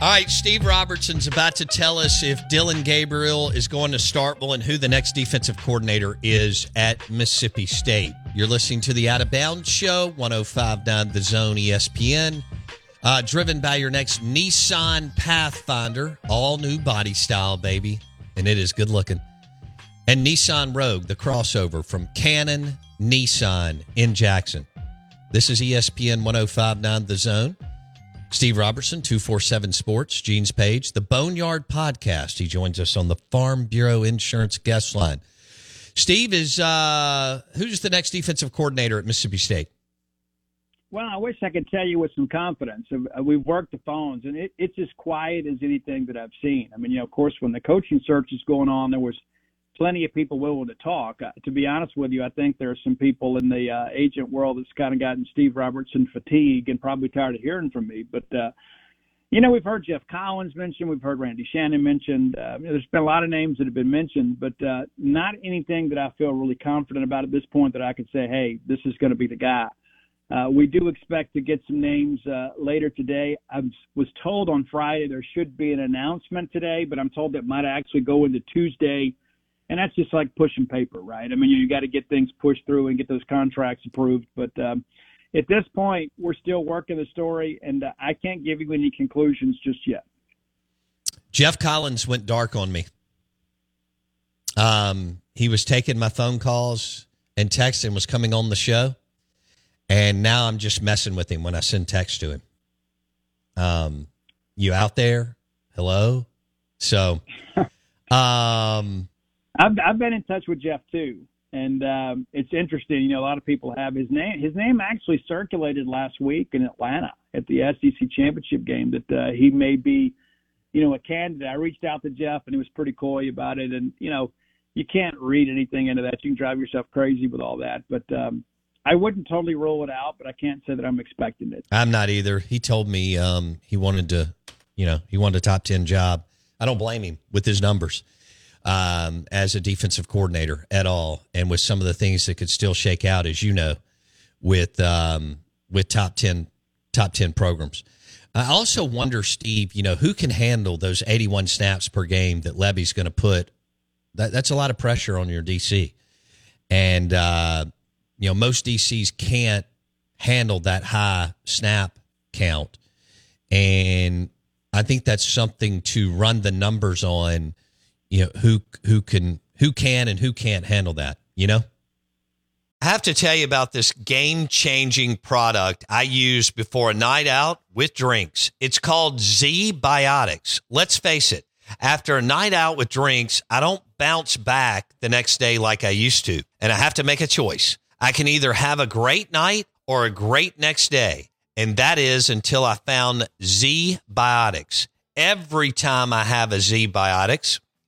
All right, Steve Robertson's about to tell us if Dillon Gabriel is going to Starkville and who the next defensive coordinator is at Mississippi State. You're listening to the Out of Bounds Show, 1059 The Zone ESPN. Uh, driven by your next Nissan Pathfinder, all new body style, baby. And it is good looking. And Nissan Rogue, the crossover from Cannon Nissan in Jackson. This is ESPN 1059 The Zone. Steve Robertson, 247 Sports, Gene's Page, the Boneyard Podcast. He joins us on the Farm Bureau Insurance guest line. Steve is uh who's the next defensive coordinator at Mississippi State? Well, I wish I could tell you with some confidence. Uh, we've worked the phones, and it, it's as quiet as anything that I've seen. I mean, you know, of course, when the coaching search is going on, there was plenty of people willing to talk. Uh, to be honest with you, I think there are some people in the uh, agent world that's kind of gotten Steve Robertson fatigue and probably tired of hearing from me. But uh, you know, we've heard Jeff Collins mentioned, we've heard Randy Shannon mentioned. Uh, there's been a lot of names that have been mentioned, but uh, not anything that I feel really confident about at this point that I could say, hey, this is going to be the guy. Uh, we do expect to get some names uh, later today. I was told on Friday there should be an announcement today, but I'm told that might actually go into Tuesday and that's just like pushing paper, right? I mean, you got to get things pushed through and get those contracts approved. But um, at this point, we're still working the story, and uh, I can't give you any conclusions just yet. Jeff Collins went dark on me. Um, he was taking my phone calls and texts and was coming on the show, and now I'm just messing with him when I send text to him. Um, you out there? Hello. So, um, I've I've been in touch with Jeff too, and um, it's interesting. You know, a lot of people have his name. His name actually circulated last week in Atlanta at the SEC championship game that uh, he may be, you know, a candidate. I reached out to Jeff, and he was pretty coy about it. And you know, you can't read anything into that. You can drive yourself crazy with all that, but. um I wouldn't totally rule it out, but I can't say that I'm expecting it. I'm not either. He told me um, he wanted to, you know, he wanted a top ten job. I don't blame him with his numbers um, as a defensive coordinator at all, and with some of the things that could still shake out, as you know, with um, with top ten top ten programs. I also wonder, Steve, you know, who can handle those 81 snaps per game that Lebby's going to put? That, that's a lot of pressure on your DC, and uh, you know most DCs can't handle that high snap count, and I think that's something to run the numbers on you know who who can who can and who can't handle that you know? I have to tell you about this game changing product i use before a night out with drinks. It's called ZBiotics let's face it after a night out with drinks i don't bounce back the next day like i used to and i have to make a choice. I can either have a great night or a great next day and that is until i found z biotics every time i have a ZBiotics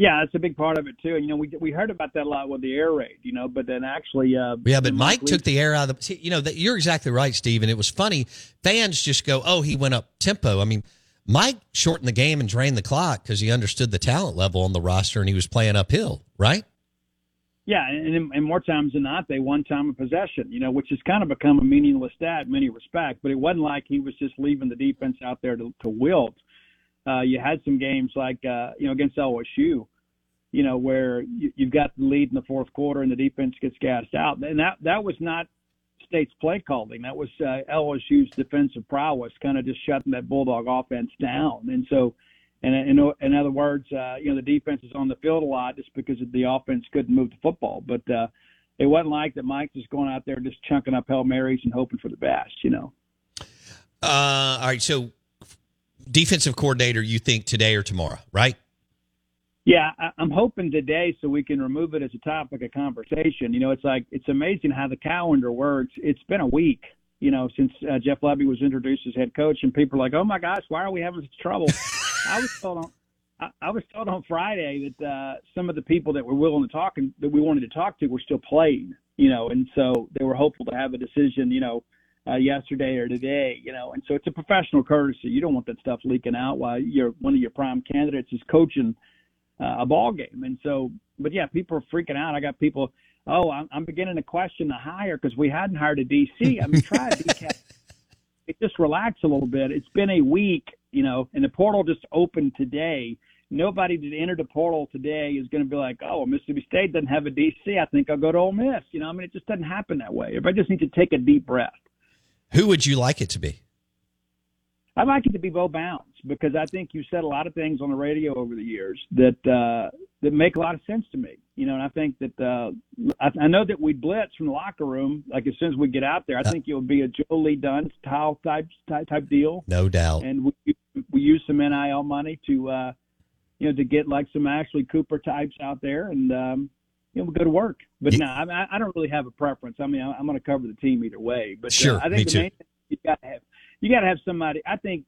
Yeah, that's a big part of it too. And you know, we we heard about that a lot with the air raid, you know, but then actually, uh, yeah, but Mike, Mike took the air out of the. See, you know, you're exactly right, Steve. And it was funny. Fans just go, "Oh, he went up tempo." I mean, Mike shortened the game and drained the clock because he understood the talent level on the roster and he was playing uphill, right? Yeah, and, and more times than not, they won time of possession, you know, which has kind of become a meaningless stat in many respects. But it wasn't like he was just leaving the defense out there to, to wilt. Uh, you had some games like uh, you know against LSU, you know where you, you've got the lead in the fourth quarter and the defense gets gassed out, and that that was not State's play calling. That was uh, LSU's defensive prowess, kind of just shutting that Bulldog offense down. And so, and in, in other words, uh, you know the defense is on the field a lot just because the offense couldn't move the football, but. uh it wasn't like that Mike's just going out there just chunking up Hail Marys and hoping for the best, you know. Uh, all right. So, defensive coordinator, you think today or tomorrow, right? Yeah, I, I'm hoping today so we can remove it as a topic of conversation. You know, it's like it's amazing how the calendar works. It's been a week, you know, since uh, Jeff Lebby was introduced as head coach, and people are like, "Oh my gosh, why are we having such trouble?" I was told on I, I was told on Friday that uh, some of the people that were willing to talk and that we wanted to talk to were still playing, you know, and so they were hopeful to have a decision, you know, uh, yesterday or today, you know, and so it's a professional courtesy. You don't want that stuff leaking out while you're one of your prime candidates is coaching uh, a ball game, and so, but yeah, people are freaking out. I got people. Oh, I'm, I'm beginning to question the hire because we hadn't hired a DC. I mean, try a. It just relax a little bit. It's been a week, you know, and the portal just opened today nobody that entered the portal today is going to be like, oh, Mississippi State doesn't have a DC. I think I'll go to Ole Miss. You know, I mean, it just doesn't happen that way. Everybody just needs to take a deep breath. Who would you like it to be? I'd like it to be Bo Bounce because I think you said a lot of things on the radio over the years that uh, that make a lot of sense to me. You know, and I think that uh, I, I know that we blitz from the locker room like as soon as we get out there. I uh, think it would be a Joe Lee Dunn style type type, type deal. No doubt. And we we use some NIL money to uh, you know, to get like some Ashley Cooper types out there and, um, you know, we go to work. But yeah. no, I, I don't really have a preference. I mean, I'm going to cover the team either way. But sure, uh, I think me the too. main thing you got to have you got to have somebody. I think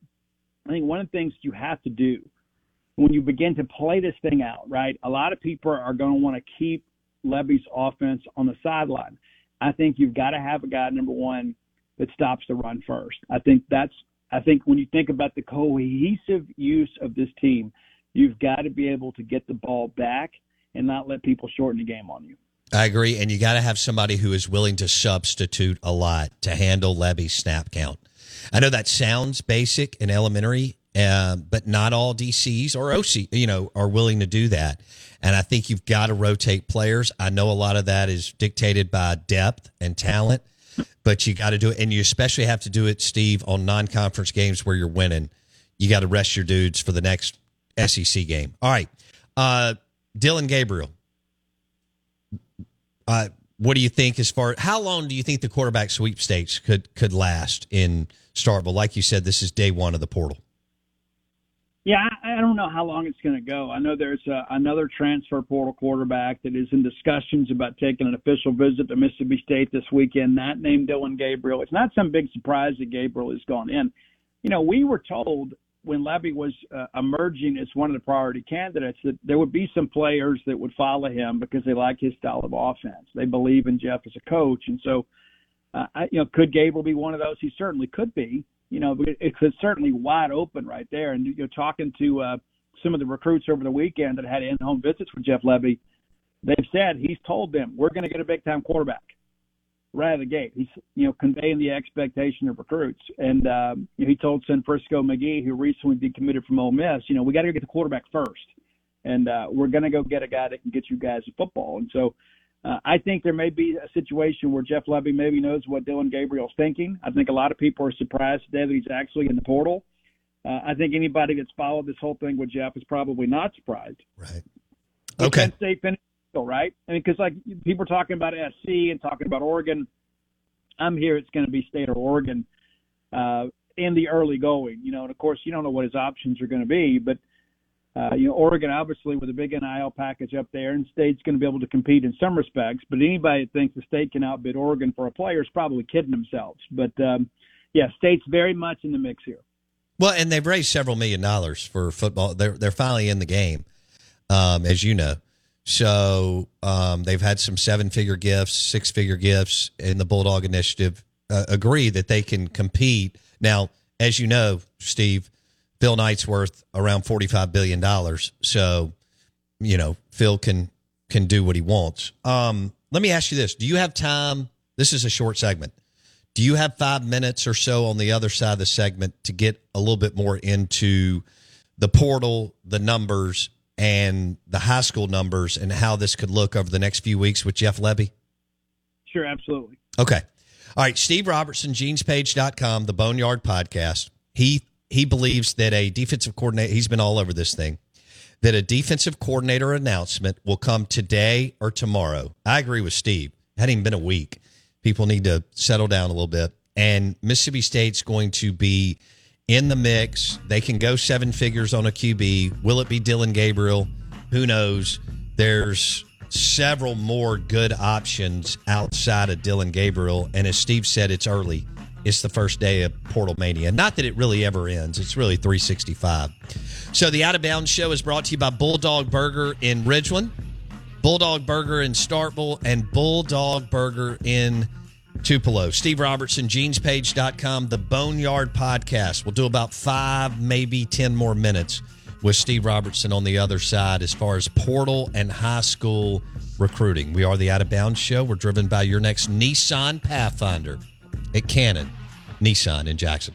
I think one of the things you have to do when you begin to play this thing out, right? A lot of people are going to want to keep Lebby's offense on the sideline. I think you've got to have a guy number one that stops the run first. I think that's I think when you think about the cohesive use of this team, You've got to be able to get the ball back and not let people shorten the game on you. I agree. And you got to have somebody who is willing to substitute a lot to handle Lebby's snap count. I know that sounds basic and elementary, uh, but not all DCs or OC, you know, are willing to do that. And I think you've got to rotate players. I know a lot of that is dictated by depth and talent, but you got to do it. And you especially have to do it, Steve, on non conference games where you're winning. You got to rest your dudes for the next SEC game. All right. Uh, Dillon Gabriel. Uh, what do you think as far how long do you think the quarterback sweepstakes could could last in Starkville? Like you said, this is day one of the portal. Yeah, I, I don't know how long it's going to go. I know there's a, another transfer portal quarterback that is in discussions about taking an official visit to Mississippi State this weekend. That named Dillon Gabriel. It's not some big surprise that Gabriel has gone in. You know, we were told when Lebby was uh, emerging as one of the priority candidates, that there would be some players that would follow him because they like his style of offense. They believe in Jeff as a coach, and so, uh, I, you know, could Gabriel be one of those? He certainly could be. You know, it's, it's certainly wide open right there. And you're talking to uh, some of the recruits over the weekend that had in-home visits with Jeff Lebby. They've said he's told them we're going to get a big-time quarterback right out of the gate. He's you know conveying the expectation of recruits, and uh, you know, he told San Francisco McGee, who recently decommitted from Ole Miss, you know, we got to get the quarterback first, and uh, we're going to go get a guy that can get you guys football. And so, uh, I think there may be a situation where Jeff Lebby maybe knows what Dillon Gabriel's thinking. I think a lot of people are surprised today that he's actually in the portal. Uh, I think anybody that's followed this whole thing with Jeff is probably not surprised. Right. Okay. Penn State finished right? I mean, because like people are talking about SC and talking about Oregon. I'm here. It's going to be State or Oregon uh, in the early going, you know. And of course, you don't know what his options are going to be, but uh, you know, Oregon obviously with a big NIL package up there, and State's going to be able to compete in some respects. But anybody that thinks the State can outbid Oregon for a player is probably kidding themselves. But um, yeah, State's very much in the mix here. Well, and they've raised several million dollars for football. They're they're finally in the game, um, as you know. So um, they've had some seven figure gifts, six figure gifts in the Bulldog Initiative. Uh, agree that they can compete. Now, as you know, Steve, Phil Knight's worth around forty five billion dollars. So, you know, Phil can can do what he wants. Um, let me ask you this: Do you have time? This is a short segment. Do you have five minutes or so on the other side of the segment to get a little bit more into the portal, the numbers, and the high school numbers and how this could look over the next few weeks with Jeff Lebby? Sure, absolutely. Okay. All right, Steve Robertson, genespage.com, the Boneyard podcast. He he believes that a defensive coordinator, he's been all over this thing, that a defensive coordinator announcement will come today or tomorrow. I agree with Steve. It hadn't even been a week. People need to settle down a little bit. and Mississippi State's going to be in the mix. They can go seven figures on a QB. Will it be Dillon Gabriel? Who knows? There's several more good options outside of Dillon Gabriel. And as Steve said, it's early. It's the first day of Portal Mania. Not that it really ever ends, it's really 365. So the Out of Bounds show is brought to you by Bulldog Burger in Ridgeland, Bulldog Burger in Starkville, and Bulldog Burger in Tupelo. Steve Robertson, genespage.com, the Boneyard Podcast. We'll do about five, maybe 10 more minutes with Steve Robertson on the other side as far as portal and high school recruiting. We are the Out of Bounds Show. We're driven by your next Nissan Pathfinder at Cannon, Nissan in Jackson.